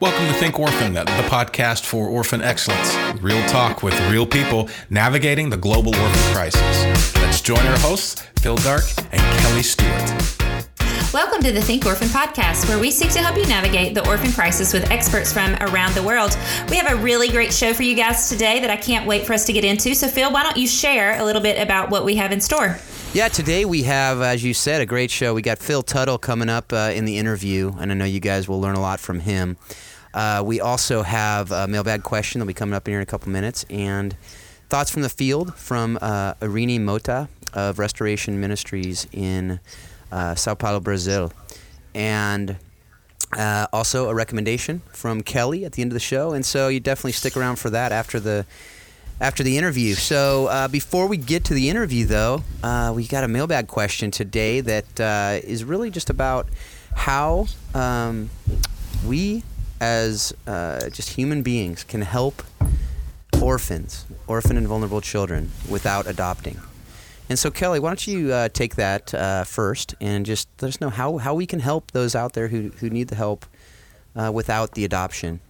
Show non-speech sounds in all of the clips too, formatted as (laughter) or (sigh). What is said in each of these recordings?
Welcome to Think Orphan, the podcast for orphan excellence. Real talk with real people navigating the global orphan crisis. Let's join our hosts, Phil Darke and Kelly Stewart. Welcome to the Think Orphan podcast, where we seek to help you navigate the orphan crisis with experts from around the world. We have a really great show for you guys today that I can't wait for us to get into. So, Phil, why don't you share a little bit about what we have in store? Yeah, today we have, as you said, a great show. We got Phil Tuttle coming up uh, in the interview, and I know you guys will learn a lot from him. Uh, we also have a mailbag question that'll be coming up in here in a couple minutes, and thoughts from the field from uh, Irene Mota of Restoration Ministries in uh, Sao Paulo, Brazil, and uh, also a recommendation from Kelly at the end of the show. And so you definitely stick around for that after the after the interview. So uh, before we get to the interview, though, uh, we got a mailbag question today that uh, is really just about how um, we, as uh, just human beings, can help orphans, orphan and vulnerable children, without adopting. And so, Kelly, why don't you uh, take that uh, first and just let us know how, how we can help those out there who, who need the help without the adoption?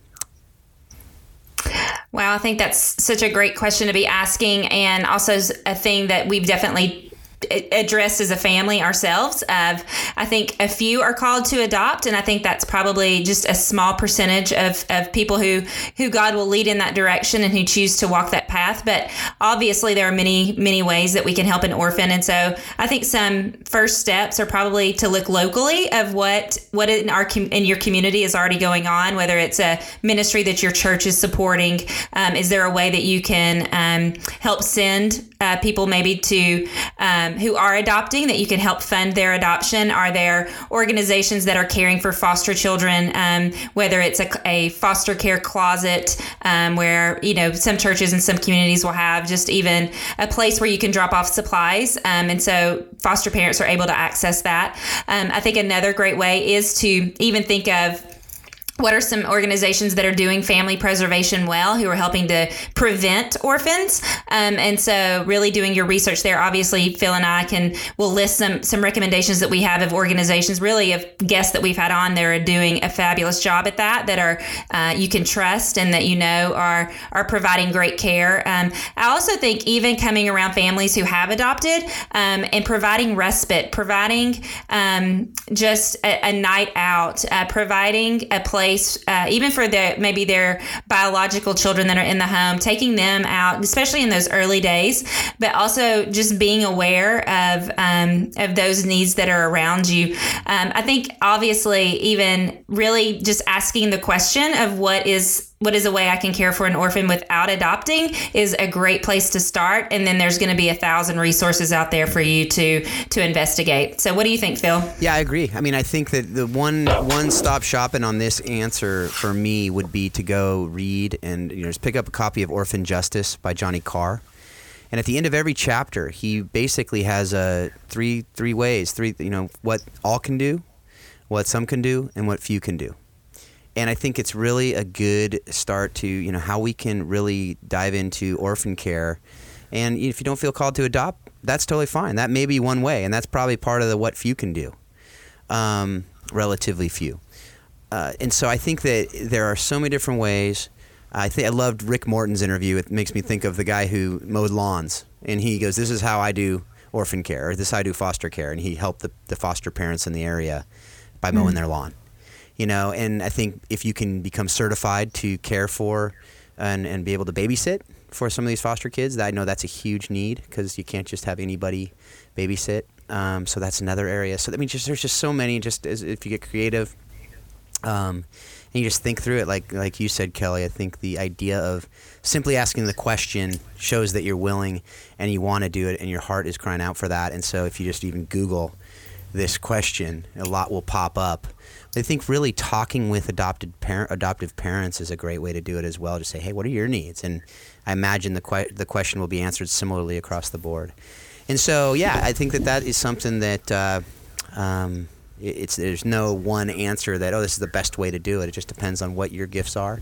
Wow, I think that's such a great question to be asking, and also a thing that we've definitely addressed as a family ourselves of i think a few are called to adopt and i think that's probably just a small percentage of, of people who who god will lead in that direction and who choose to walk that path. But obviously there are many many ways that we can help an orphan. And so i think some first steps are probably to look locally of what what in our in your community is already going on whether it's a ministry that your church is supporting. Um, is there a way that you can um, help send uh, people maybe to um, who are adopting that you can help fund their adoption? Are there organizations that are caring for foster children, um, whether it's a, a, foster care closet um, where, you know, some churches and some communities will have just even a place where you can drop off supplies. Um, and so foster parents are able to access that. Um, I think another great way is to even think of what are some organizations that are doing family preservation well who are helping to prevent orphans? Um, and so really doing your research there. Obviously phil and i can will list some some recommendations that we have of organizations really of guests that we've had on there are doing a fabulous job at that that are uh, you can trust and that you know are are providing great care. Um, i also think even coming around families who have adopted um, and providing respite providing um, just a, a, night out uh, providing a place place, uh, even for the maybe their biological children that are in the home, taking them out, especially in those early days, but also just being aware of um, of those needs that are around you. Um, I think obviously even really just asking the question of what is what is a way I can care for an orphan without adopting is a great place to start. And then there's going to be a thousand resources out there for you to to investigate. So what do you think, Phil? Yeah, I agree. I mean, I think that the one one stop shopping on this answer for me would be to go read and you know just pick up a copy of Orphan Justice by Johnny Carr. And at the end of every chapter, he basically has a three three ways, three you know what all can do, what some can do, and what few can do and I think it's really a good start to you know how we can really dive into orphan care. And if you don't feel called to adopt, that's totally fine. That may be one way, and that's probably part of the what few can do. Um, relatively few. Uh, and so I think that there are so many different ways. I think I loved Rick Morton's interview. It makes me think of the guy who mowed lawns, and he goes, "This is how I do orphan care, or this is how I do foster care," and he helped the, the foster parents in the area by mowing mm. their lawn you know and i think if you can become certified to care for and, and be able to babysit for some of these foster kids i know that's a huge need because you can't just have anybody babysit. Um, so that's another area. So i mean just there's just so many just as if you get creative um, and you just think through it like like you said kelly i think the idea of simply asking the question shows that you're willing and you want to do it and your heart is crying out for that. And so if you just even google this question a lot will pop up I think really talking with adopted parent, adoptive parents is a great way to do it as well. To say, hey, what are your needs? And I imagine the que- the question will be answered similarly across the board. And so, yeah, I think that that is something that uh, um, it's there's no one answer that oh this is the best way to do it. It just depends on what your gifts are,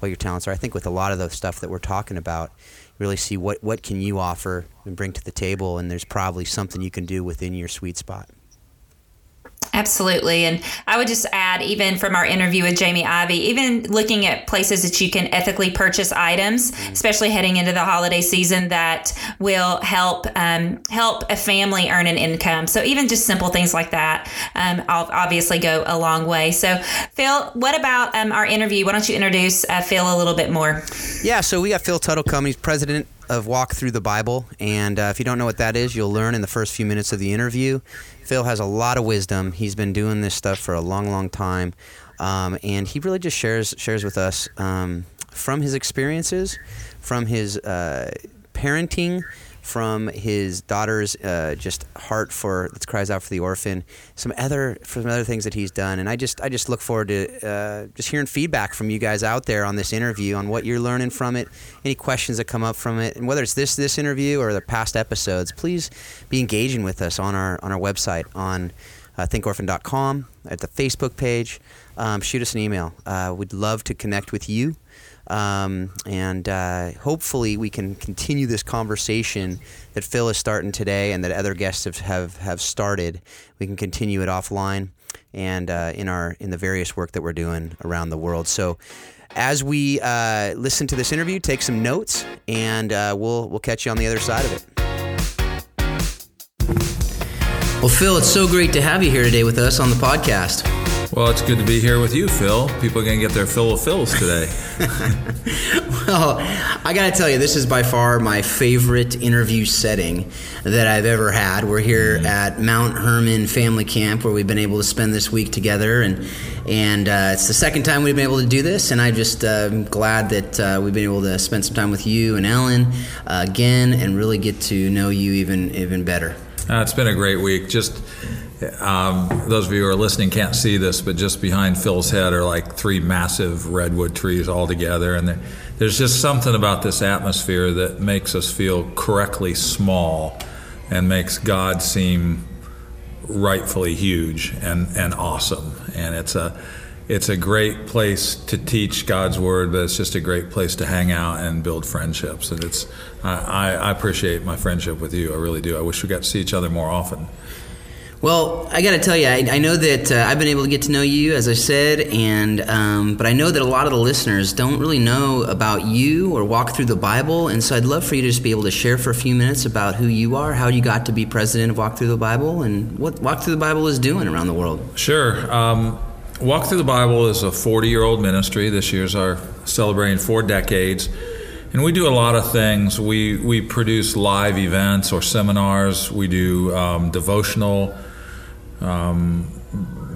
what your talents are. I think with a lot of the stuff that we're talking about, really see what what can you offer and bring to the table, and there's probably something you can do within your sweet spot. Absolutely. And I would just add, even from our interview with Jamie Ivey, even looking at places that you can ethically purchase items, especially heading into the holiday season, that will help um, help a family earn an income. So even just simple things like that um, obviously go a long way. So, Phil, what about um, our interview? Why don't you introduce uh, Phil a little bit more? Yeah, so we got Phil Tuttle coming. He's president of Walk Thru the Bible. And uh, if you don't know what that is, you'll learn in the first few minutes of the interview. Phil has a lot of wisdom. He's been doing this stuff for a long, long time. Um, and he really just shares shares with us um, from his experiences, from his uh, parenting, from his daughter's uh, just heart for let's cries out for the orphan some other from other things that he's done. And i just i just look forward to uh, just hearing feedback from you guys out there on this interview on what you're learning from it any questions that come up from it. And whether it's this this interview or the past episodes please be engaging with us on our on our website on uh, thinkorphan.com at the facebook page. Um, shoot us an email. Uh, we'd love to connect with you um, and uh, hopefully, we can continue this conversation that Phil is starting today and that other guests have, have, have started. We can continue it offline and uh, in our in the various work that we're doing around the world. So, as we uh, listen to this interview, take some notes, and uh, we'll we'll catch you on the other side of it. Well, Phil, it's so great to have you here today with us on the podcast. Well, it's good to be here with you, Phil. People are going to get their fill of fills today. (laughs) well, I got to tell you, this is by far my favorite interview setting that I've ever had. We're here mm-hmm. at Mount Hermon Family Camp, where we've been able to spend this week together, and and uh, it's the second time we've been able to do this. And I'm just uh, glad that uh, we've been able to spend some time with you and Ellen uh, again, and really get to know you even even better. Uh, it's been a great week. Just um, those of you who are listening can't see this, but just behind Phil's head are like three massive redwood trees all together, and there's just something about this atmosphere that makes us feel correctly small, and makes God seem rightfully huge and, and awesome. And it's a it's a great place to teach God's word, but it's just a great place to hang out and build friendships. And it's I, I appreciate my friendship with you. I really do. I wish we got to see each other more often. Well, I got to tell you, I, I know that uh, I've been able to get to know you, as I said, and um, but I know that a lot of the listeners don't really know about you or walk through the Bible, and so I'd love for you to just be able to share for a few minutes about who you are, how you got to be president of Walk Thru the Bible, and what Walk Thru the Bible is doing around the world. Sure. Um, walk Thru the Bible is a 40-year-old ministry. This year's our celebrating four decades. And we do a lot of things. We, we produce live events or seminars. We do um, devotional um,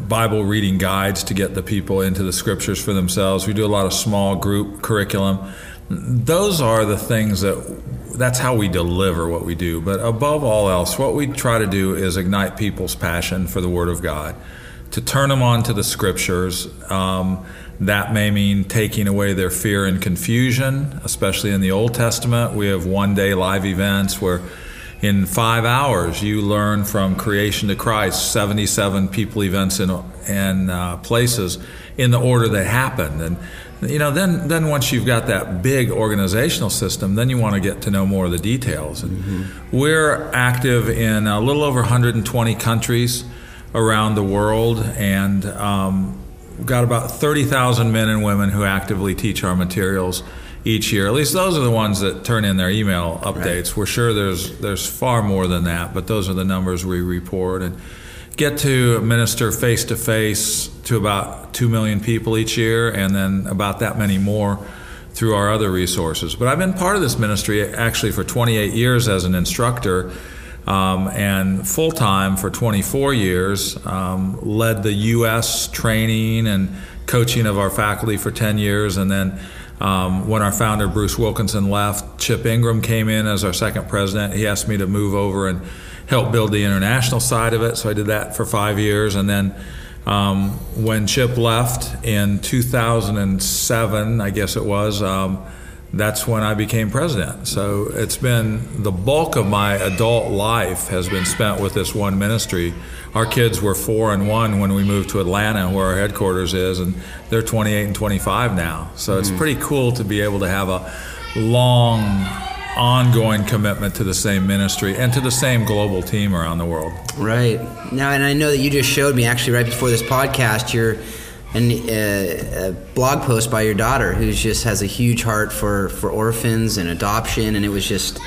Bible reading guides to get the people into the scriptures for themselves. We do a lot of small group curriculum. Those are the things that that's how we deliver what we do. But above all else, what we try to do is ignite people's passion for the Word of God, to turn them on to the scriptures. Um, that may mean taking away their fear and confusion, especially in the Old Testament. We have one day live events where in five hours, you learn from creation to Christ 77 people, events, and, and uh, places in the order they happened. And you know, then then once you've got that big organizational system, then you want to get to know more of the details. And mm-hmm. we're active in a little over 120 countries around the world, and um, we've got about 30,000 men and women who actively teach our materials each year. At least those are the ones that turn in their email updates. Right. We're sure there's there's far more than that, but those are the numbers we report and get to minister face to face to about 2 million people each year and then about that many more through our other resources. But I've been part of this ministry actually for 28 years as an instructor. Um, and full time for 24 years, um, led the U.S. training and coaching of our faculty for 10 years, and then um, when our founder, Bruce Wilkinson, left, Chip Ingram came in as our second president. He asked me to move over and help build the international side of it. So I did that for five years. And then um, when Chip left in 2007, I guess it was, um, that's when I became president. So it's been the bulk of my adult life has been spent with this one ministry. Our kids were four and one when we moved to Atlanta, where our headquarters is, and they're 28 and 25 now. So it's mm. pretty cool to be able to have a long ongoing commitment to the same ministry and to the same global team around the world. Right. Now, and I know that you just showed me actually right before this podcast your an, uh, a blog post by your daughter who just has a huge heart for, for orphans and adoption. And it was just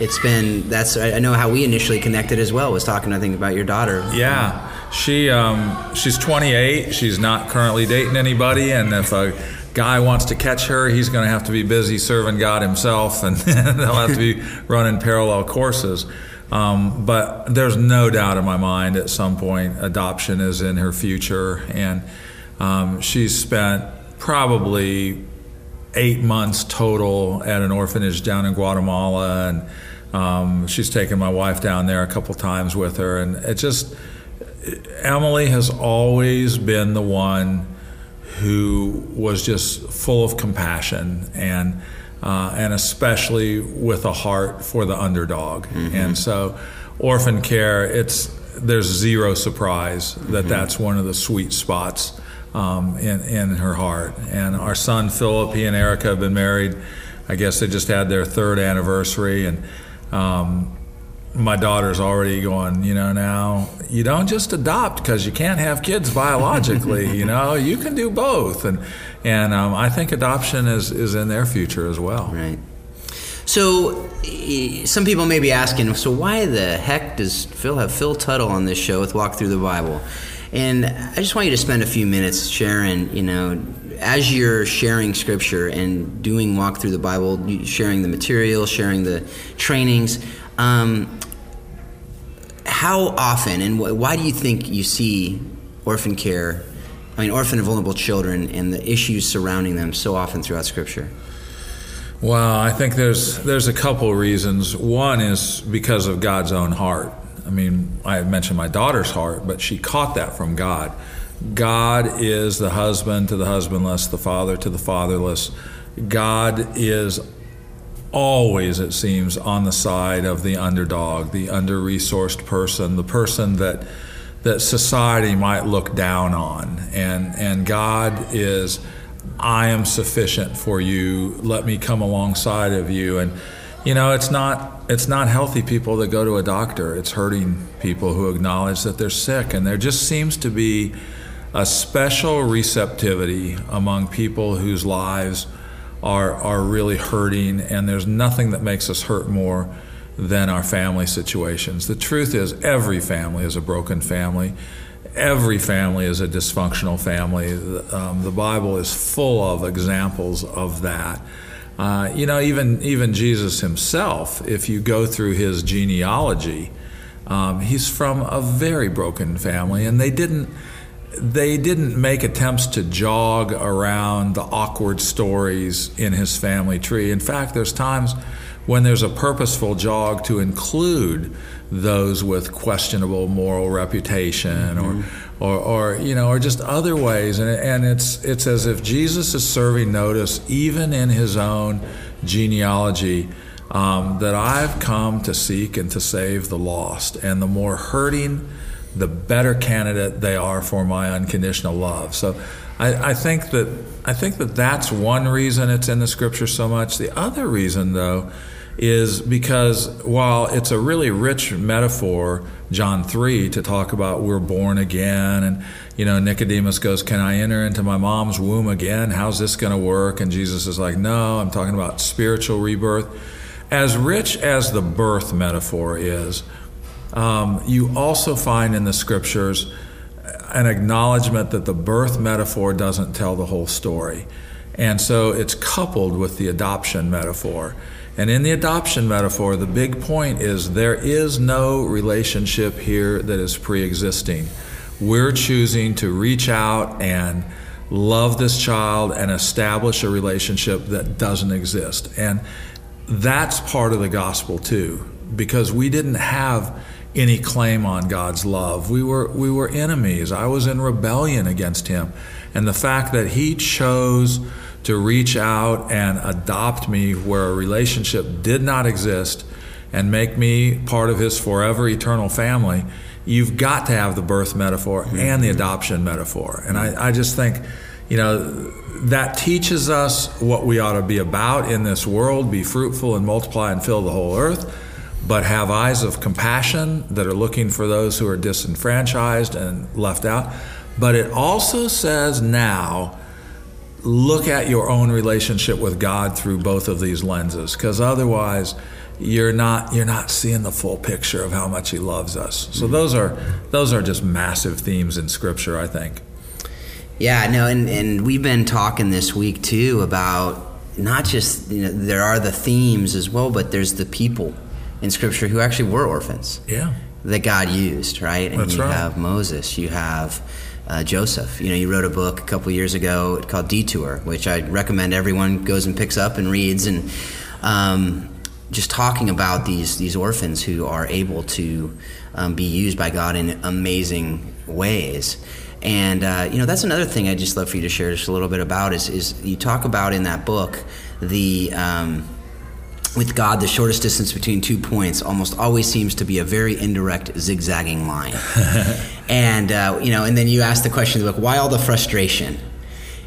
it's been that's I know how we initially connected as well was talking I think about your daughter. Yeah. She um, she's 28 she's not currently dating anybody. And if a guy wants to catch her he's going to have to be busy serving God himself. (laughs) And they'll have to be running parallel courses. Um, but there's no doubt in my mind at some point adoption is in her future. And um, she's spent probably eight months total at an orphanage down in Guatemala, and um, she's taken my wife down there a couple times with her. And it just, Emily has always been the one who was just full of compassion and. Uh, and especially with a heart for the underdog. Mm-hmm. And so, orphan care, it's there's zero surprise that mm-hmm. that's one of the sweet spots um, in, in her heart. And our son Philip, he and Erica have been married. I guess they just had their third anniversary, and um, my daughter's already going. You know, now you don't just adopt because you can't have kids biologically. you know, (laughs) you can do both, and and um, I think adoption is is in their future as well. Right. So, some people may be asking, so why the heck does Phil have Phil Tuttle on this show with Walk Thru the Bible? And I just want you to spend a few minutes sharing, you know, as you're sharing scripture and doing walk through the Bible, sharing the material, sharing the trainings, um, how often and why do you think you see orphan care, I mean, orphan and vulnerable children and the issues surrounding them so often throughout scripture? Well, I think there's there's a couple reasons. One is because of God's own heart. I mean, I mentioned my daughter's heart, but she caught that from God. God is the husband to the husbandless, the father to the fatherless. God is always, it seems, on the side of the underdog, the under resourced person, the person that that society might look down on. And and God is I am sufficient for you. Let me come alongside of you. And you know, it's not it's not healthy people that go to a doctor. It's hurting people who acknowledge that they're sick, and there just seems to be a special receptivity among people whose lives are are really hurting, and there's nothing that makes us hurt more than our family situations. The truth is, every family is a broken family. Every family is a dysfunctional family. Um, the Bible is full of examples of that. Uh, you know, even even Jesus himself, if you go through his genealogy, um, he's from a very broken family, and they didn't they didn't make attempts to jog around the awkward stories in his family tree. In fact, there's times when there's a purposeful jog to include those with questionable moral reputation mm-hmm. or, or, or, you know, or just other ways. And, and it's, it's as if Jesus is serving notice, even in his own genealogy, um, that I've come to seek and to save the lost. And the more hurting, the better candidate they are for my unconditional love. So I, I, think that I think that that's one reason it's in the scripture so much. The other reason, though, is because while it's a really rich metaphor, John 3, to talk about we're born again, and you know, Nicodemus goes, Can I enter into my mom's womb again? How's this going to work? And Jesus is like, No, I'm talking about spiritual rebirth. As rich as the birth metaphor is, um, you also find in the scriptures an acknowledgement that the birth metaphor doesn't tell the whole story. And so it's coupled with the adoption metaphor. And in the adoption metaphor, the big point is there is no relationship here that is pre existing. We're choosing to reach out and love this child and establish a relationship that doesn't exist. And that's part of the gospel too, because we didn't have any claim on God's love. We were we were enemies. I was in rebellion against him. And the fact that he chose to reach out and adopt me where a relationship did not exist and make me part of his forever eternal family, you've got to have the birth metaphor and the adoption metaphor. And I, I just think, you know, that teaches us what we ought to be about in this world be fruitful and multiply and fill the whole earth, but have eyes of compassion that are looking for those who are disenfranchised and left out. But it also says now, look at your own relationship with God through both of these lenses, because otherwise, you're not you're not seeing the full picture of how much He loves us. So mm-hmm. those are those are just massive themes in Scripture, I think. Yeah, no, and, and we've been talking this week too about not just you know there are the themes as well, but there's the people in Scripture who actually were orphans. Yeah, that God used, right? And That's you right. have Moses, you have uh, Joseph. You know, you wrote a book a couple years ago called Detour, which I recommend everyone goes and picks up and reads, and um, just talking about these these orphans who are able to um, be used by God in amazing ways. And uh, you know that's another thing I'd just love for you to share just a little bit about is, is you talk about in that book the um, with God, the shortest distance between two points almost always seems to be a very indirect, zigzagging line. (laughs) and uh, you know, and then you ask the question in the book, why all the frustration?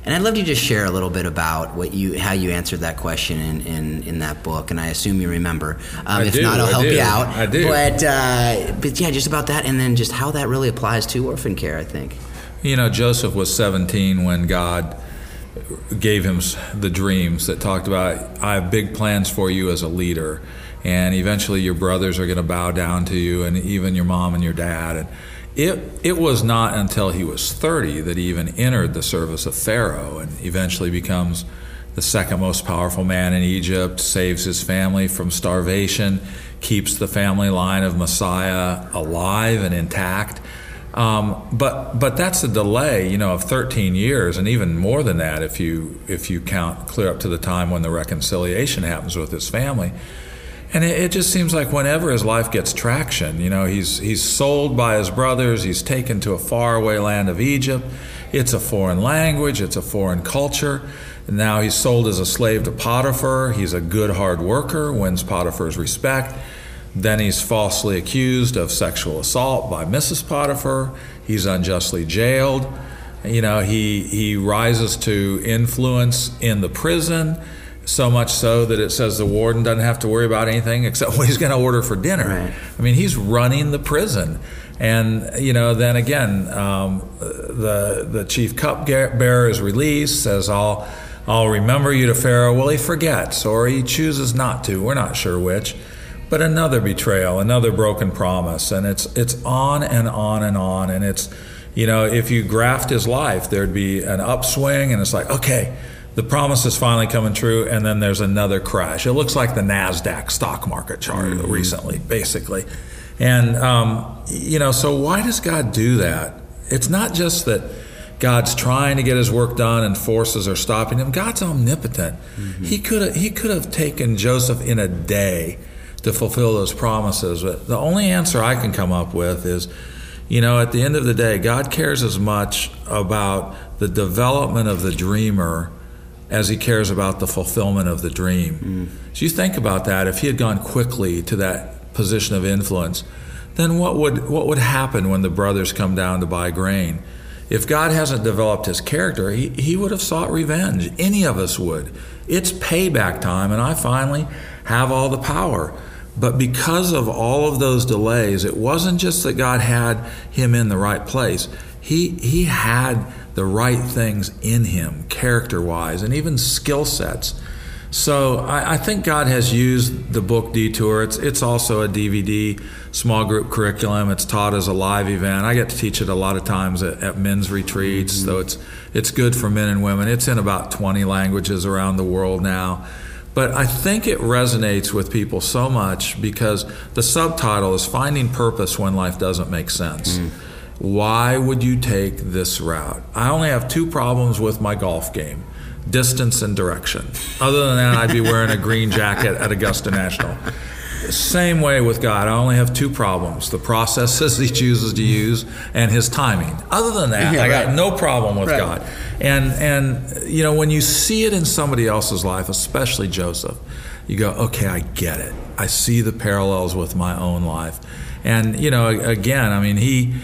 And I'd love you to just share a little bit about what you, how you answered that question in, in, in that book. And I assume you remember. Um, if do, not, I'll I help do, you out. I do. But uh, but yeah, just about that, and then just how that really applies to orphan care. I think. You know, Joseph was 17 when God gave him the dreams that talked about, I have big plans for you as a leader. And eventually your brothers are going to bow down to you, and even your mom and your dad. And it, it was not until he was 30 that he even entered the service of Pharaoh and eventually becomes the second most powerful man in Egypt, saves his family from starvation, keeps the family line of Messiah alive and intact. Um, but but that's a delay, you know, of 13 years, and even more than that if you if you count clear up to the time when the reconciliation happens with his family. And it, it just seems like whenever his life gets traction, you know, he's he's sold by his brothers, he's taken to a faraway land of Egypt. It's a foreign language, it's a foreign culture. And now he's sold as a slave to Potiphar. He's a good hard worker, wins Potiphar's respect. Then he's falsely accused of sexual assault by Mrs. Potiphar. He's unjustly jailed. You know, he he rises to influence in the prison, so much so that it says the warden doesn't have to worry about anything except what he's going to order for dinner. Right. I mean, he's running the prison. And you know, then again, um, the the chief cupbearer is released, says, "I'll I'll remember you to Pharaoh." Well, he forgets, or he chooses not to. We're not sure which but another betrayal, another broken promise, and it's it's on and on and on, and it's you know if you graphed his life, there'd be an upswing, and it's like okay, the promise is finally coming true, and then there's another crash. It looks like the Nasdaq stock market chart recently, basically, and um, you know so why does God do that? It's not just that. God's trying to get his work done and forces are stopping him. God's omnipotent. He could have he could have taken Joseph in a day to fulfill those promises. But the only answer I can come up with is, you know, at the end of the day, God cares as much about the development of the dreamer as he cares about the fulfillment of the dream. Mm. So you think about that, if he had gone quickly to that position of influence, then what would what would happen when the brothers come down to buy grain? If God hasn't developed his character, he, he would have sought revenge. Any of us would. It's payback time, and I finally have all the power. But because of all of those delays, it wasn't just that God had him in the right place. He he had the right things in him, character wise, and even skill sets. So I, I, think God has used the book Detour. It's it's also a DVD small group curriculum. It's taught as a live event. I get to teach it a lot of times at, at men's retreats, mm-hmm. so it's it's good for men and women. It's in about 20 languages around the world now. But I think it resonates with people so much because the subtitle is Finding Purpose When Life Doesn't Make Sense. Mm. Why would you take this route? I only have two problems with my golf game distance and direction. Other than that, I'd be wearing a green jacket at Augusta National. (laughs) Same way with God. I only have two problems the processes (laughs) he chooses to use and his timing. Other than that, yeah, I got no problem with right. God. And, and, you know, when you see it in somebody else's life, especially Joseph, you go, okay, I get it. I see the parallels with my own life. And, you know, again, I mean, he,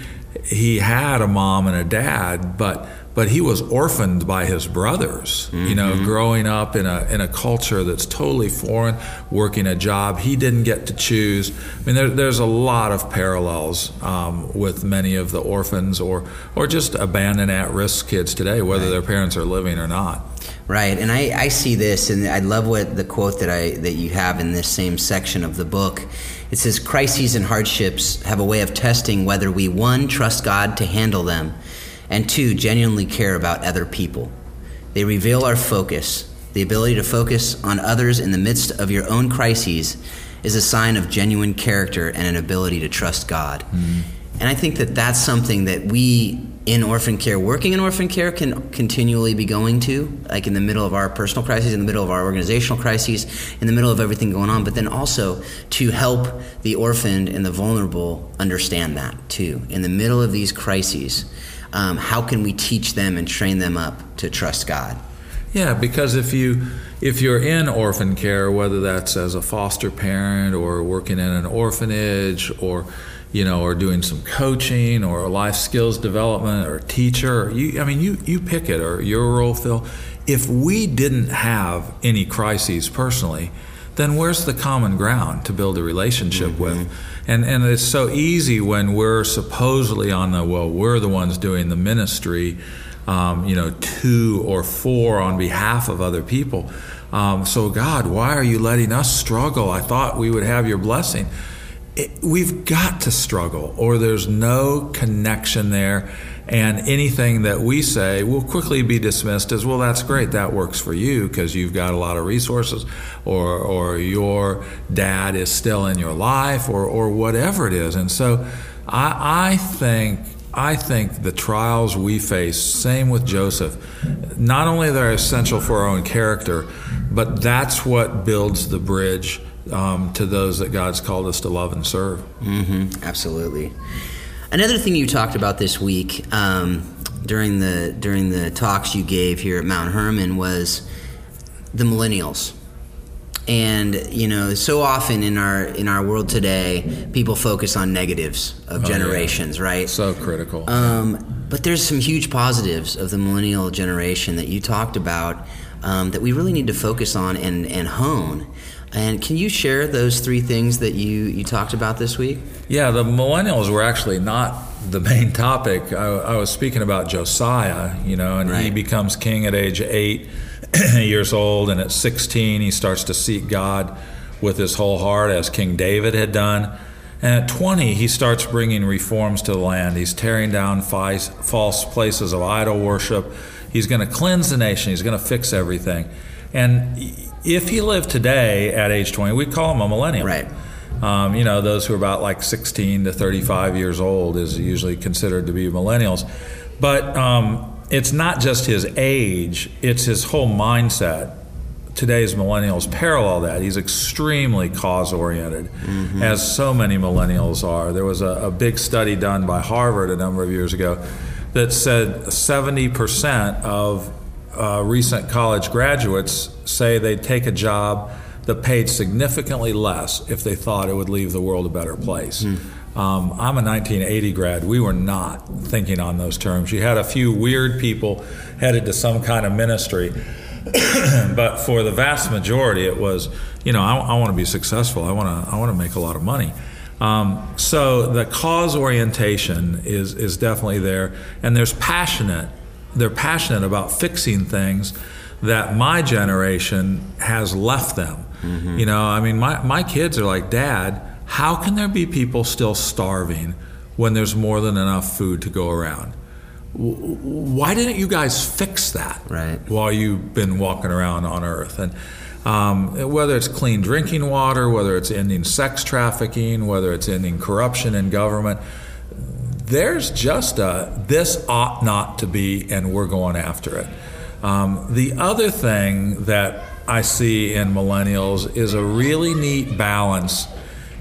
he had a mom and a dad, but but he was orphaned by his brothers. Mm-hmm. You know, mm-hmm. growing up in a in a culture that's totally foreign, working a job he didn't get to choose. I mean, there, there's a lot of parallels um, with many of the orphans or or just abandoned at risk kids today, whether right. their parents are living or not. Right, and I, I see this, and I love what the quote that I that you have in this same section of the book. It says, "Crises and hardships have a way of testing whether we one trust God to handle them." And two, genuinely care about other people. They reveal our focus. The ability to focus on others in the midst of your own crises is a sign of genuine character and an ability to trust God. Mm-hmm. And I think that that's something that we in orphan care, working in orphan care, can continually be going to, like in the middle of our personal crises, in the middle of our organizational crises, in the middle of everything going on, but then also to help the orphaned and the vulnerable understand that too. In the middle of these crises, um, how can we teach them and train them up to trust God? Yeah, because if you if you're in orphan care, whether that's as a foster parent or working in an orphanage or you know, or doing some coaching or life skills development or teacher, you I mean you you pick it or your role, Phil. If we didn't have any crises personally, then where's the common ground to build a relationship mm-hmm. with? And and it's so easy when we're supposedly on the well, we're the ones doing the ministry, um, you know, two or four on behalf of other people. Um, so God, why are you letting us struggle? I thought we would have your blessing. It, we've got to struggle, or there's no connection there and anything that we say will quickly be dismissed as, well, that's great, that works for you because you've got a lot of resources, or, or your dad is still in your life, or, or whatever it is. And so I, I think. I think the trials we face, same with Joseph, not only they're essential for our own character, but that's what builds the bridge um, to those that God's called us to love and serve. Mm-hmm. Absolutely. Another thing you talked about this week um, during the during the talks you gave here at Mount Hermon was the millennials. And you know, so often in our in our world today, people focus on negatives of oh, generations, yeah. right? So critical. Um, but there's some huge positives of the millennial generation that you talked about um, that we really need to focus on and, and hone. And can you share those three things that you, you talked about this week? Yeah, the millennials were actually not the main topic. I, I was speaking about Josiah, you know, and right. he becomes king at age eight (clears throat) years old, and at 16, he starts to seek God with his whole heart, as King David had done. And at 20, he starts bringing reforms to the land. He's tearing down false places of idol worship. He's going to cleanse the nation. He's going to fix everything. And if he lived today at age 20, we'd call him a millennial. Right. Um, you know, those who are about like 16 to 35 years old is usually considered to be millennials. But um, it's not just his age, it's his whole mindset. Today's millennials parallel that. He's extremely cause oriented, mm-hmm. as so many millennials are. There was a, a big study done by Harvard a number of years ago that said 70% of uh, recent college graduates say they'd take a job that paid significantly less if they thought it would leave the world a better place. Mm. Um, I'm a 1980 grad. We were not thinking on those terms. You had a few weird people headed to some kind of ministry, (clears throat) but for the vast majority, it was, you know, I, I want to be successful. I want to, I want to make a lot of money. Um, so the cause orientation is is definitely there, and there's passionate they're passionate about fixing things that my generation has left them. Mm-hmm. You know, I mean, my, my kids are like, Dad, how can there be people still starving when there's more than enough food to go around? Why didn't you guys fix that right. while you've been walking around on Earth? And um, whether it's clean drinking water, whether it's ending sex trafficking, whether it's ending corruption in government, there's just a this ought not to be, and we're going after it. Um, the other thing that I see in millennials is a really neat balance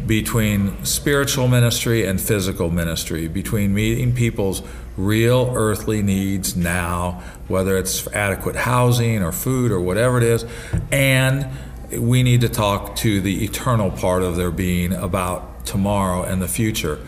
between spiritual ministry and physical ministry, between meeting people's real earthly needs now, whether it's adequate housing or food or whatever it is, and we need to talk to the eternal part of their being about tomorrow and the future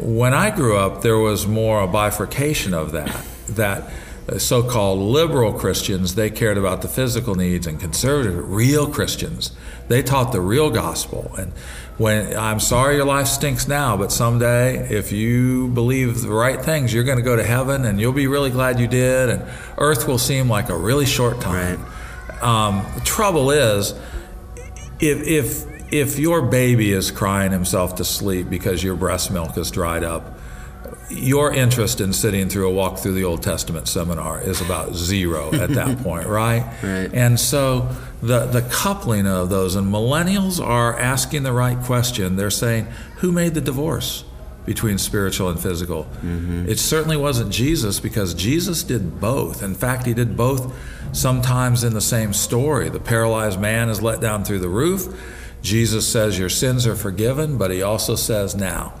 when I grew up, there was more a bifurcation of that. That uh, so-called liberal Christians, they cared about the physical needs, and conservative, real Christians, they taught the real gospel. And when I'm sorry your life stinks now, but someday if you believe the right things, you're going to go to heaven, and you'll be really glad you did. And earth will seem like a really short time. Right. Um, the trouble is, if if if your baby is crying himself to sleep because your breast milk is dried up, your interest in sitting through a walk through the Old Testament seminar is about zero at that (laughs) point, right? Right. And so the the coupling of those and millennials are asking the right question. They're saying, "Who made the divorce?" Between spiritual and physical. Mm-hmm. It certainly wasn't Jesus because Jesus did both. In fact, he did both sometimes in the same story. The paralyzed man is let down through the roof. Jesus says, Your sins are forgiven, but he also says, Now,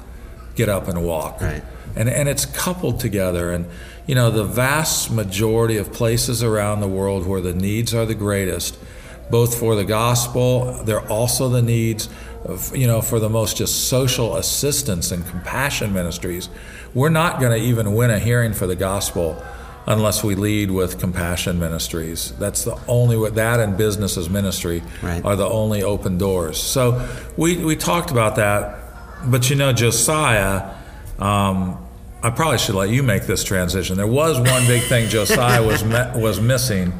get up and walk. Right. And, and it's coupled together. And, you know, the vast majority of places around the world where the needs are the greatest, both for the gospel, they're also the needs, of, you know, for the most just social assistance and compassion ministries. We're not going to even win a hearing for the gospel unless we lead with compassion ministries. That's the only way, that and business as ministry Right. are the only open doors. So we, we talked about that, but you know, Josiah, um, I probably should let you make this transition. There was one big thing Josiah was me- was missing,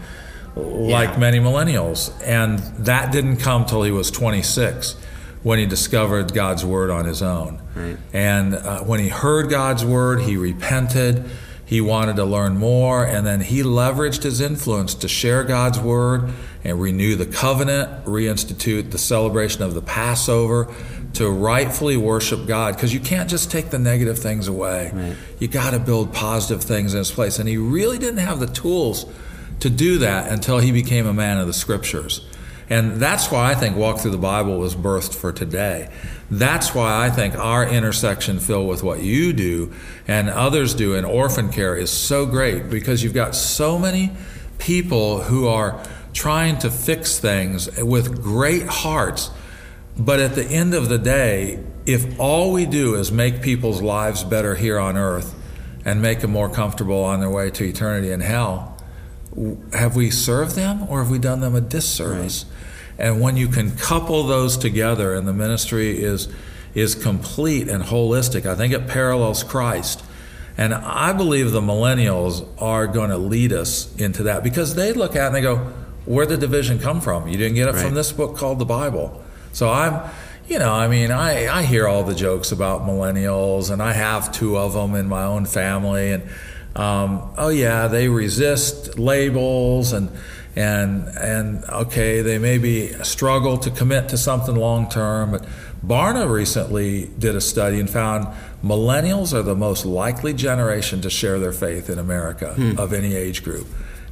like Yeah. many millennials, and that didn't come till he was 26 when he discovered God's word on his own. Right. And uh, when he heard God's word, he repented. He wanted to learn more, and then he leveraged his influence to share God's word and renew the covenant, reinstitute the celebration of the Passover, to rightfully worship God. Because you can't just take the negative things away. Right. You got to build positive things in its place. And he really didn't have the tools to do that until he became a man of the scriptures. And that's why I think Walk Thru the Bible was birthed for today. That's why I think our intersection, Phil, with what you do and others do in orphan care is so great because you've got so many people who are trying to fix things with great hearts. But at the end of the day, if all we do is make people's lives better here on earth and make them more comfortable on their way to eternity in hell, have we served them or have we done them a disservice? And when you can couple those together and the ministry is is complete and holistic, I think it parallels Christ. And I believe the millennials are going to lead us into that because they look at it and they go, where did the division come from? You didn't get it Right. from this book called the Bible. So I'm, you know, I mean, I, I hear all the jokes about millennials, and I have two of them in my own family. And um, oh yeah, they resist labels, and and and okay, they maybe struggle to commit to something long term. But Barna recently did a study and found millennials are the most likely generation to share their faith in America hmm. of any age group.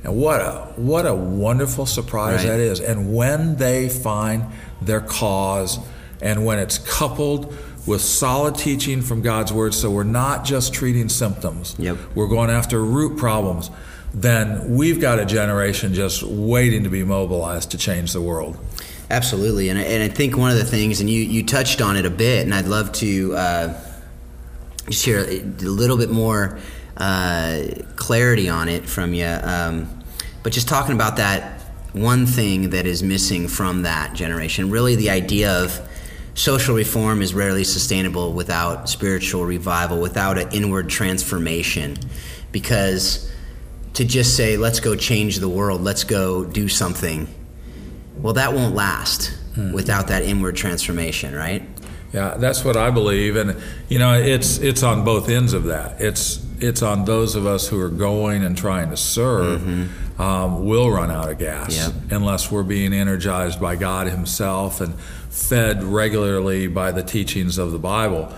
And what a what a wonderful surprise Right. that is. And when they find their cause and when it's coupled with solid teaching from God's word, so we're not just treating symptoms. Yep. We're going after root problems. Then we've got a generation just waiting to be mobilized to change the world. Absolutely, and I, and I think one of the things, and you you touched on it a bit, and I'd love to uh, share a little bit more uh, clarity on it from you. Um, but just talking about that one thing that is missing from that generation, really the idea of social reform is rarely sustainable without spiritual revival, without an inward transformation, because to just say let's go change the world, let's go do something well, that won't last hmm. without that inward transformation, right? Yeah, that's what I believe, and you know, it's it's on both ends of that. It's it's on those of us who are going and trying to serve. Mm-hmm. Um, will run out of gas Yep. unless we're being energized by God Himself and fed regularly by the teachings of the Bible.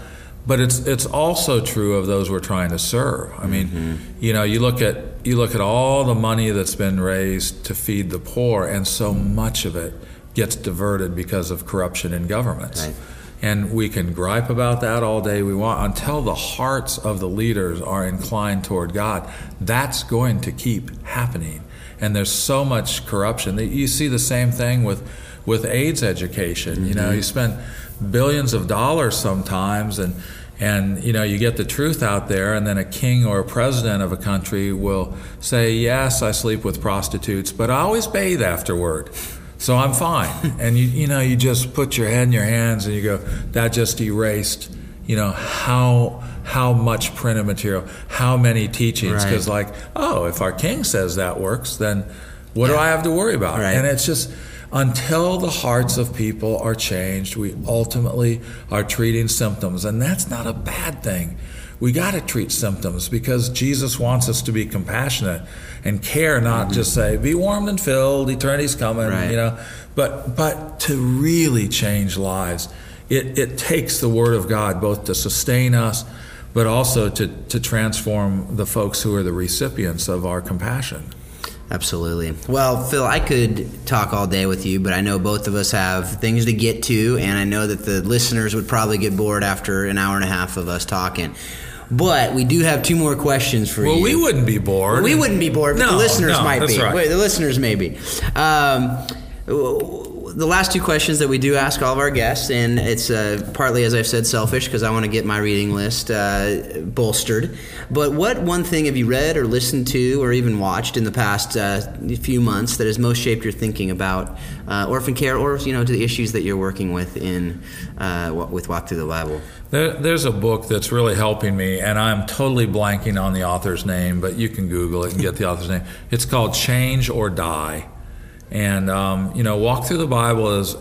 But it's it's also true of those we're trying to serve. I mean, mm-hmm. you know, you look at you look at all the money that's been raised to feed the poor, and so much of it gets diverted because of corruption in governments. Right. And we can gripe about that all day we want until the hearts of the leaders are inclined toward God. That's going to keep happening. And there's so much corruption. that You see the same thing with, with AIDS education. You know, mm-hmm. you spend billions of dollars sometimes, and And you know, you get the truth out there, and then a king or a president of a country will say, "Yes, I sleep with prostitutes, but I always bathe afterward." So I'm fine. (laughs) and you you know, you just put your head in your hands and you go, that just erased, you know, how how much printed material, how many teachings Right. cuz like, oh, if our king says that works, then what do I have to worry about? Right. And it's just until the hearts of people are changed, we ultimately are treating symptoms, and that's not a bad thing. We got to treat symptoms because Jesus wants us to be compassionate and care, not just say, "Be warmed and filled, eternity's coming," Right. you know. But but to really change lives, it it takes the Word of God both to sustain us, but also to to transform the folks who are the recipients of our compassion. Absolutely. Well, Phil, I could talk all day with you, but I know both of us have things to get to, and I know that the listeners would probably get bored after an hour and a half of us talking. But we do have two more questions for Well, you. Well, we wouldn't be bored. We wouldn't be bored, but the No, listeners no, might that's be. right. Wait, the listeners may be. Um, the last two questions that we do ask all of our guests, and it's uh, partly, as I've said, selfish because I want to get my reading list uh, bolstered. But what one thing have you read or listened to or even watched in the past uh, few months that has most shaped your thinking about uh, orphan care or you know to the issues that you're working with in uh, with Walk Thru the Bible? There, there's a book that's really helping me, and I'm totally blanking on the author's name, but you can Google it and get the author's name. It's called Change or Die. And, um, you know, Walk Thru the Bible is,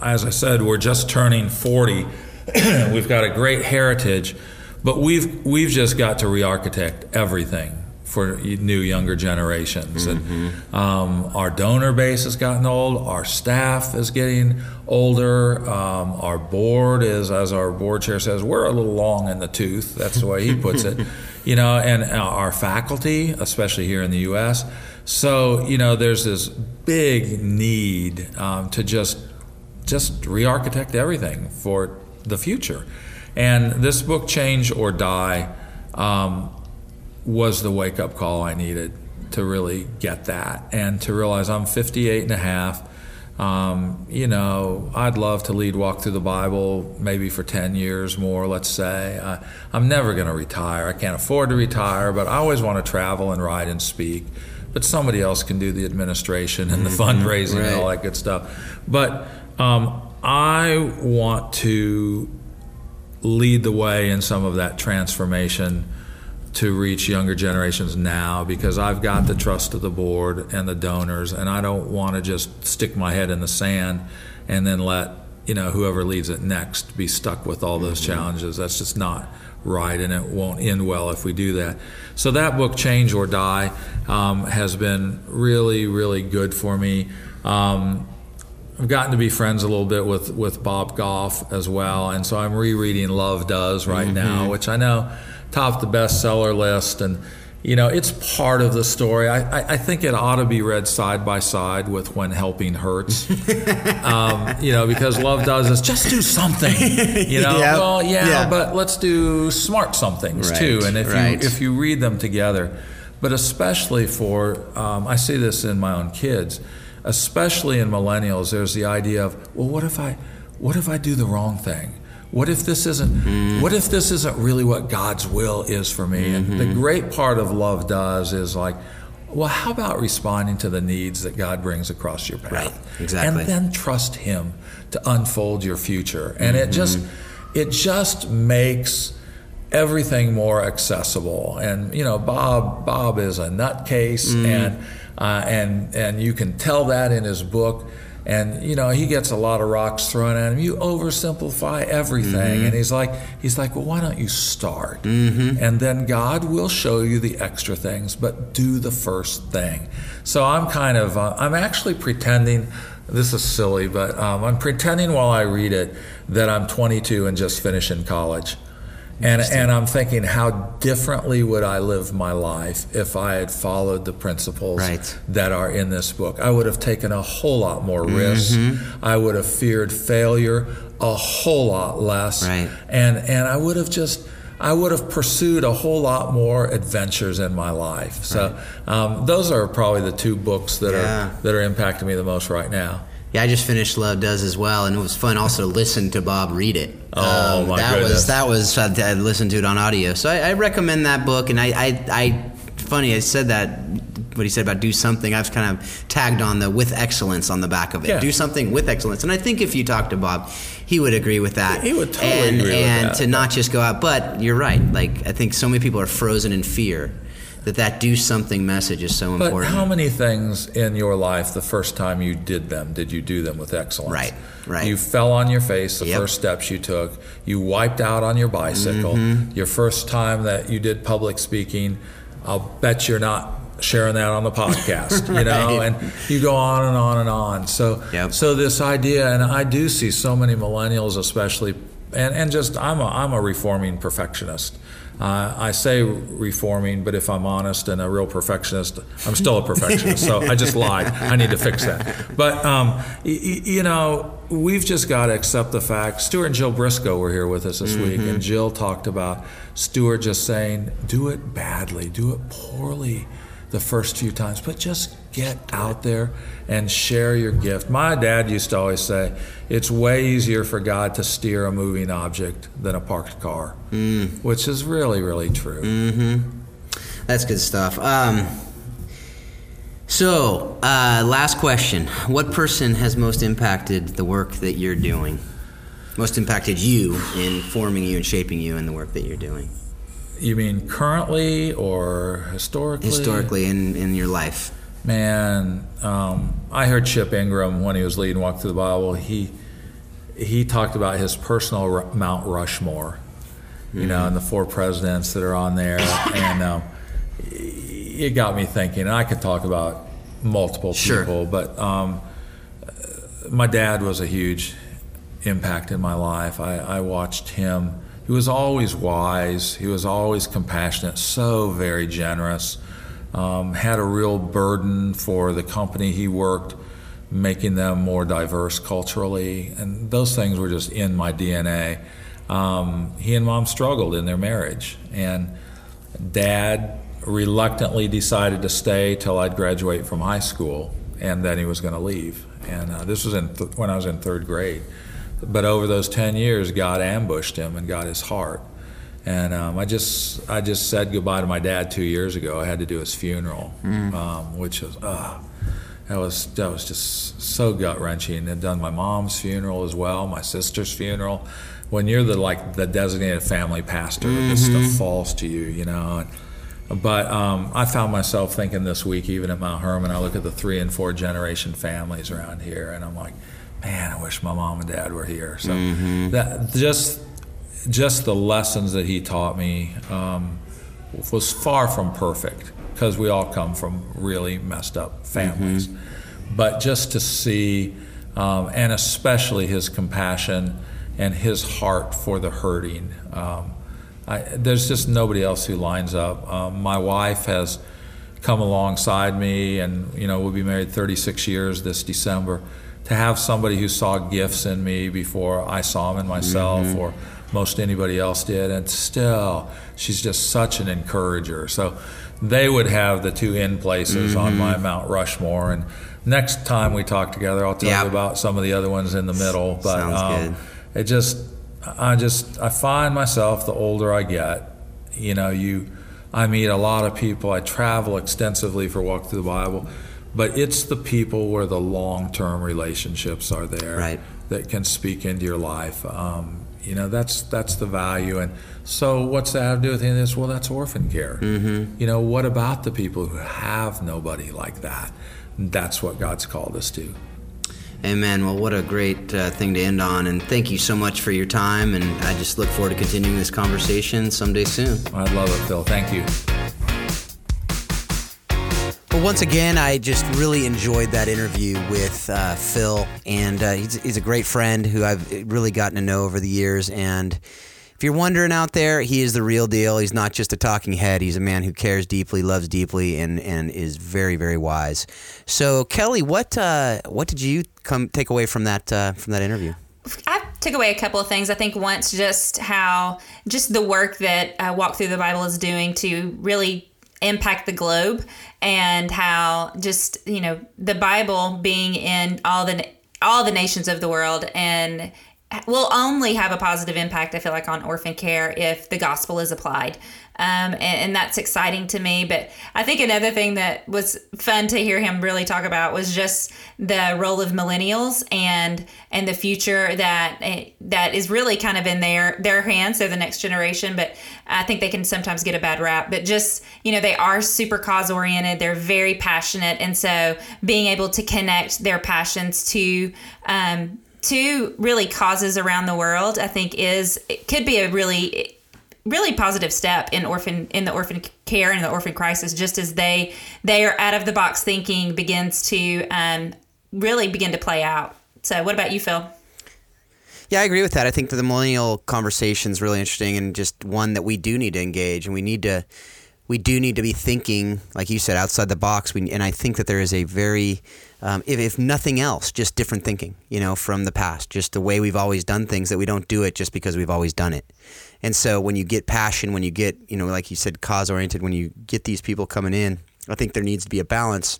as I said, we're just turning 40. (clears throat) we've got a great heritage, but we've, we've just got to re architect everything for new younger generations. And um, our donor base has gotten old, our staff is getting older, um, our board is, as our board chair says, we're a little long in the tooth. That's the way he puts it. (laughs) You know, and uh, our faculty, especially here in the U.S. So you know, there's this big need um, to just just re-architect everything for the future. And this book, Change or Die, um, was the wake up call I needed to really get that and to realize I'm 58 and a half. Um, you know, I'd love to lead Walk Thru the Bible maybe for 10 years more, let's say. I, I'm never going to retire. I can't afford to retire, but I always want to travel and write and speak. But somebody else can do the administration and the fundraising and all that good stuff. But um, I want to lead the way in some of that transformation to reach younger generations now because I've got the trust of the board and the donors, and I don't want to just stick my head in the sand and then let you know whoever leads it next be stuck with all those challenges. That's just not right, and it won't end well if we do that. So that book, Change or Die, um, has been really, really good for me. Um, I've gotten to be friends a little bit with, with Bob Goff as well, and so I'm rereading Love Does right now, which I know topped the bestseller list, and you know it's part of the story. I, I, I think it ought to be read side by side with When Helping Hurts, (laughs) um, you know, because Love Does is just do something, you know. (laughs) Yep. Well, yeah, Yeah. but let's do smart somethings Right, too, and if right. you if you read them together, but especially for um, I see this in my own kids, especially in millennials. There's the idea of well, what if I, what if I do the wrong thing? What if this isn't? Mm. What if this isn't really what God's will is for me? And the mm-hmm. great part of love does is like. Well, how about responding to the needs that God brings across your path? Right, exactly. And then trust Him to unfold your future. And it just, mm-hmm. it just makes everything more accessible. And you know, Bob Bob is a nutcase, mm. and uh, and and you can tell that in his book. And you know, he gets a lot of rocks thrown at him. You oversimplify everything, and he's like, he's like, well, why don't you start? And then God will show you the extra things, but do the first thing. So I'm kind of, uh, I'm actually pretending. This is silly, but um, I'm pretending while I read it that I'm 22 and just finishing college. And, and I'm thinking, how differently would I live my life if I had followed the principles Right. that are in this book? I would have taken a whole lot more risks. I would have feared failure a whole lot less. Right. And, and I would have just, I would have pursued a whole lot more adventures in my life. So um, those are probably the two books that Yeah. are that are impacting me the most right now. Yeah, I just finished Love Does as well, and it was fun also to listen to Bob read it. Oh, um, my that goodness. was that was I, I listened to it on audio, so I, I recommend that book. And I, I, I, funny I said that what he said about do something. I've kind of tagged on the with excellence on the back of it. Yeah. Do something with excellence, and I think if you talk to Bob, he would agree with that. He would totally and, agree with that. and to not just go out, but you're right. Like I think so many people are frozen in fear that that do something message is so But important. how many things in your life, the first time you did them, did you do them with excellence? Right, right. You fell on your face the Yep. first steps you took. You wiped out on your bicycle. Mm-hmm. Your first time that you did public speaking, I'll bet you're not sharing that on the podcast, you (laughs) know, Right. and you go on and on and on. So, Yep. so this idea, and I do see so many millennials, especially, and, and just I'm a, I'm a reforming perfectionist. Uh, I say reforming, but if I'm honest and a real perfectionist, I'm still a perfectionist. so I just lied. I need to fix that. But um, y- you know, we've just got to accept the fact. Stuart and Jill Briscoe were here with us this week, and Jill talked about Stuart just saying, "Do it badly, do it poorly." the first few times, but just get out there and share your gift. My dad used to always say, it's way easier for God to steer a moving object than a parked car, which is really, really true. That's good stuff. Um, so, uh, last question: What person has most impacted the work that you're doing? Most impacted you in forming you and shaping you in the work that you're doing You mean currently or historically? historically in, in your life. Man, um, I heard Chip Ingram when he was leading Walk Thru the Bible. He he talked about his personal Mount Rushmore, you know, and the four presidents that are on there, and um, it got me thinking. And I could talk about multiple Sure. people, but um, my dad was a huge impact in my life. I, I watched him. He was always wise. He was always compassionate. So very generous. Um, had a real burden for the company he worked, making them more diverse culturally, and those things were just in my DNA. Um, he and mom struggled in their marriage, and dad reluctantly decided to stay till I'd graduate from high school, and then he was going to leave. And uh, this was th- when I was in third grade. But over those ten years, God ambushed him and got his heart. And um, I just I just said goodbye to my dad two years ago. I had to do his funeral, um, which was uh, that was that was just so gut wrenching. I'd done my mom's funeral as well, my sister's funeral. When you're the like the designated family pastor, this stuff falls to you, you know. And, but um, I found myself thinking this week, even at Mount Hermon, I look at the three and four generation families around here, and I'm like, man, I wish my mom and dad were here. So that just just the lessons that he taught me um, was far from perfect because we all come from really messed up families. But just to see, um, and especially his compassion and his heart for the hurting. Um, I, there's just nobody else who lines up. Um, my wife has come alongside me, and you know we'll be married 36 years this December. To have somebody who saw gifts in me before I saw them in myself, or most anybody else did, and still she's just such an encourager. So they would have the two in places on my Mount Rushmore. And next time we talk together, I'll tell Yeah. you about some of the other ones in the middle. But um, it just i just i find myself the older i get you know you i meet a lot of people i travel extensively for walk Thru the bible but it's the people where the long-term relationships are there Right. that can speak into your life um, you know that's that's the value and so what's that have to do with any of this well that's orphan care mm-hmm. you know what about the people who have nobody like that that's what god's called us to Amen. Well, what a great uh, thing to end on. And thank you so much for your time. And I just look forward to continuing this conversation someday soon. i love it phil thank you once again, I just really enjoyed that interview with uh, Phil, and uh, he's, he's a great friend who I've really gotten to know over the years. And if you're wondering out there, he is the real deal. He's not just a talking head. He's a man who cares deeply, loves deeply, and and is very very wise. So, Kelly, what uh, what did you come take away from that uh, from that interview? I took away a couple of things. I think once just how just the work that uh, Walk Thru the Bible is doing to really impact the globe, and how just you know the Bible being in all the all the nations of the world and will only have a positive impact, I feel like, on orphan care if the gospel is applied. Um, and, and, that's exciting to me. But I think another thing that was fun to hear him really talk about was just the role of millennials and and the future that eh, that is really kind of in their their hands. They're the next generation, but I think they can sometimes get a bad rap. But just you know, they are super cause oriented. They're very passionate, and so being able to connect their passions to um, to really causes around the world, I think is it could be a really really positive step in orphan in the orphan care and the orphan crisis just as they they are out of the box thinking begins to um, really begin to play out so what about you phil yeah, I agree with that. I think that the millennial conversation is really interesting and just one that we do need to engage and we need to we do need to be thinking, like you said, outside the box. We, and I think that there is a very, um, if, if nothing else, just different thinking, you know, from the past, just the way we've always done things that we don't do it just because we've always done it. And so when you get passion, when you get, you know, like you said, cause oriented, when you get these people coming in, I think there needs to be a balance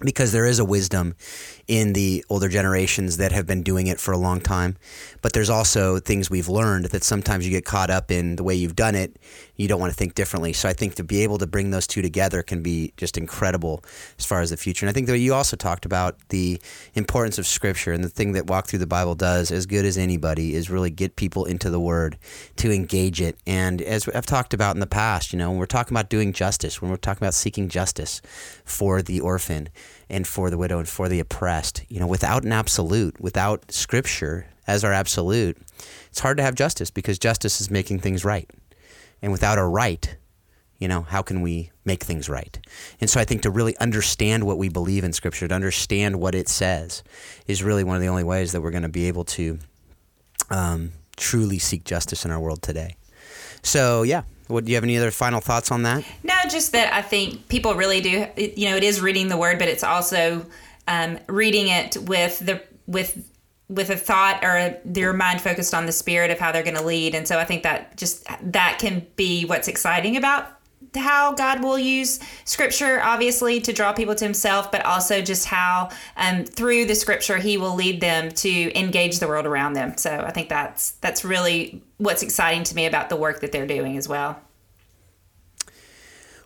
because there is a wisdom in the older generations that have been doing it for a long time. But there's also things we've learned that sometimes you get caught up in the way you've done it. You don't want to think differently. So I think to be able to bring those two together can be just incredible as far as the future. And I think that you also talked about the importance of Scripture and the thing that Walk Thru the Bible does as good as anybody is really get people into the Word to engage it. And as I've talked about in the past, you know, when we're talking about doing justice, when we're talking about seeking justice for the orphan and for the widow and for the oppressed. You know, without an absolute, without scripture as our absolute, it's hard to have justice because justice is making things right. And without a right, you know, how can we make things right? And so I think to really understand what we believe in scripture, to understand what it says, is really one of the only ways that we're going to be able to um, truly seek justice in our world today. So, yeah, what, do you have any other final thoughts on that? No, just that I think people really do. You know, it is reading the word, but it's also um, reading it with the with with a thought or their mind focused on the spirit of how they're going to lead. And so I think that just that can be what's exciting about how God will use scripture, obviously, to draw people to himself, but also just how um, through the scripture he will lead them to engage the world around them. So I think that's that's really what's exciting to me about the work that they're doing as well.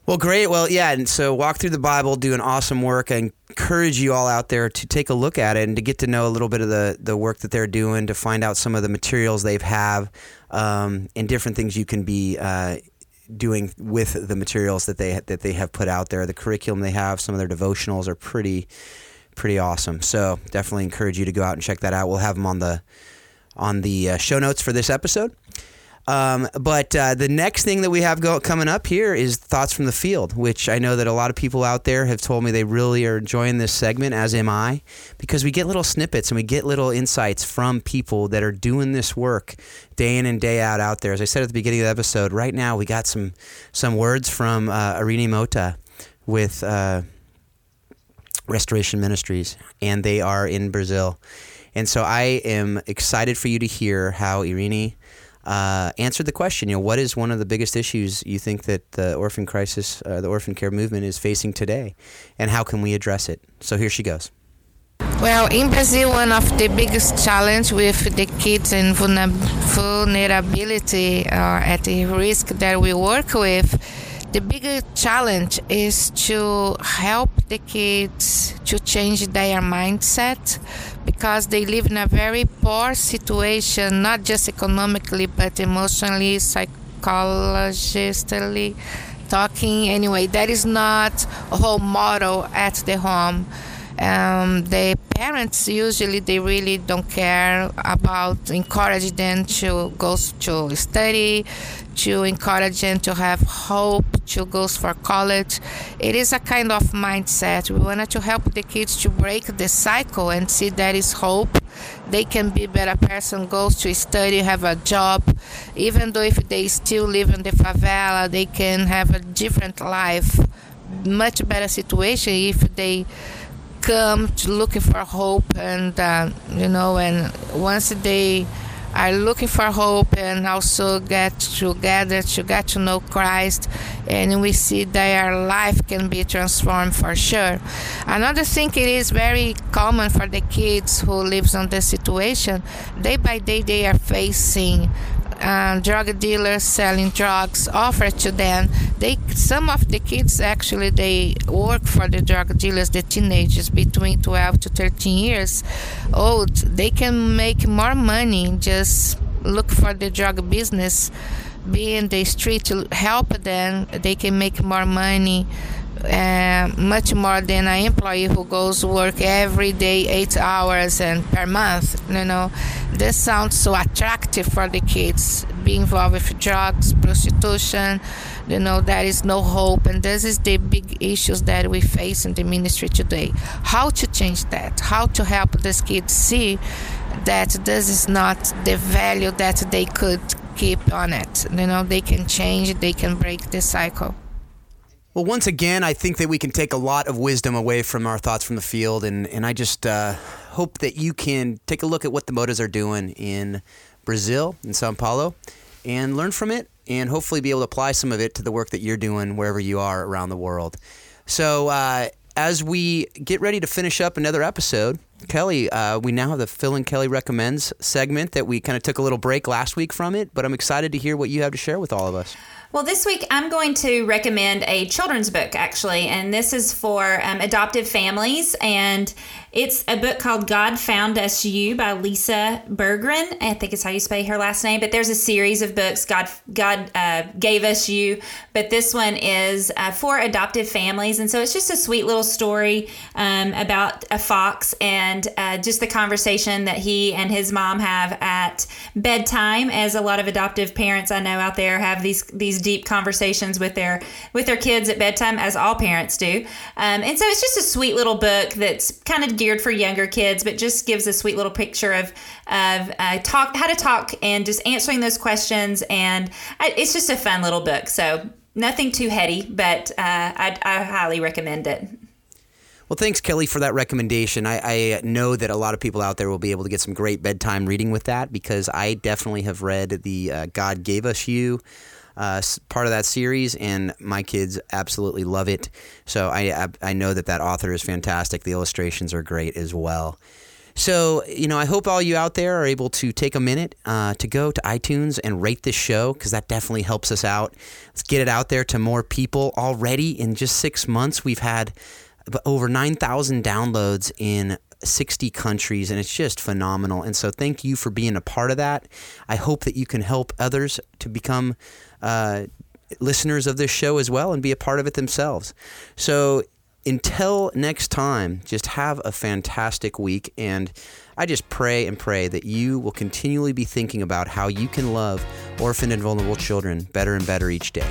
Well, great. Well, yeah. And so, walk Thru the Bible, doing awesome work. I encourage you all out there to take a look at it and to get to know a little bit of the, the work that they're doing, to find out some of the materials they have um, and different things you can be uh, doing with the materials that they that they have put out there. The curriculum they have, some of their devotionals are pretty pretty awesome. So definitely encourage you to go out and check that out. We'll have them on the on the uh, show notes for this episode. Um, but uh, the next thing that we have go- coming up here is thoughts from the field, which I know that a lot of people out there have told me they really are enjoying this segment, as am I, because we get little snippets and we get little insights from people that are doing this work day in and day out out there. As I said at the beginning of the episode, right now we got some some words from uh, Irene Mota with uh, Restoration Ministries, and they are in Brazil. And so I am excited for you to hear how Irene uh, answered the question. You know, what is one of the biggest issues you think that the orphan crisis, uh, the orphan care movement, is facing today, and how can we address it? So here she goes. Well, in Brazil, one of the biggest challenge with the kids and vulnerability uh, at the risk that we work with the biggest challenge is to help the kids to change their mindset because they live in a very poor situation, not just economically, but emotionally, psychologically talking. Anyway, that is not a whole model at the home. Um, the parents usually they really don't care about encourage them to go to study to encourage them to have hope to go for college. It is a kind of mindset. We wanted to help the kids to break the cycle and see that is hope. They can be better person goes to study have a job. Even though if they still live in the favela they can have a different life. Much better situation if they come looking for hope and uh, you know and once they are looking for hope and also get together to get to know Christ, and we see their life can be transformed for sure. Another thing it is very common for the kids who lives on this situation. Day by day, they are facing uh, drug dealers selling drugs offered to them. They some of the kids actually they work for the drug dealers, the teenagers between 12 to 13 years old. They can make more money just look for the drug business, be in the street to help them. They can make more money uh, much more than an employee who goes work every day eight hours and per month you know. This sounds so attractive for the kids be involved with drugs prostitution you know there is no hope. And this is the big issues that we face in the ministry today. How to change that? How to help these kids see that this is not the value that they could keep on it? You know they can change they can break the cycle well, once again, I think that we can take a lot of wisdom away from our thoughts from the field, and and I just uh, hope that you can take a look at what the Motas are doing in Brazil, in Sao Paulo, and learn from it, and hopefully be able to apply some of it to the work that you're doing wherever you are around the world. So, uh, as we get ready to finish up another episode, Kelly, uh, we now have the Phil and Kelly recommends segment that we kind of took a little break last week from it, but I'm excited to hear what you have to share with all of us. Well, this week I'm going to recommend a children's book, actually, and this is for um, adoptive families. And it's a book called God Found Us You by Lisa Bergren. I think it's how you spell her last name. But there's a series of books, God, God uh, Gave Us You. But this one is uh, for adoptive families. And so it's just a sweet little story um, about a fox and uh, just the conversation that he and his mom have at bedtime, as a lot of adoptive parents I know out there have these, these deep conversations with their with their kids at bedtime, as all parents do. Um, and so it's just a sweet little book that's kind of geared for younger kids, but just gives a sweet little picture of of uh, talk how to talk and just answering those questions. And I, it's just a fun little book. So nothing too heady, but uh, I, I highly recommend it. Well, thanks, Kelly, for that recommendation. I, I, know that a lot of people out there will be able to get some great bedtime reading with that because I definitely have read the uh, God Gave Us You uh, part of that series, and my kids absolutely love it. So I, I know that that author is fantastic. The illustrations are great as well. So, you know, I hope all you out there are able to take a minute uh, to go to iTunes and rate this show because that definitely helps us out. Let's get it out there to more people. Already in just six months, we've had over 9,000 downloads in 60 countries, and it's just phenomenal. And so, thank you for being a part of that. I hope that you can help others to become uh, listeners of this show as well and be a part of it themselves. So until next time, just have a fantastic week. And I just pray and pray that you will continually be thinking about how you can love orphan and vulnerable children better and better each day.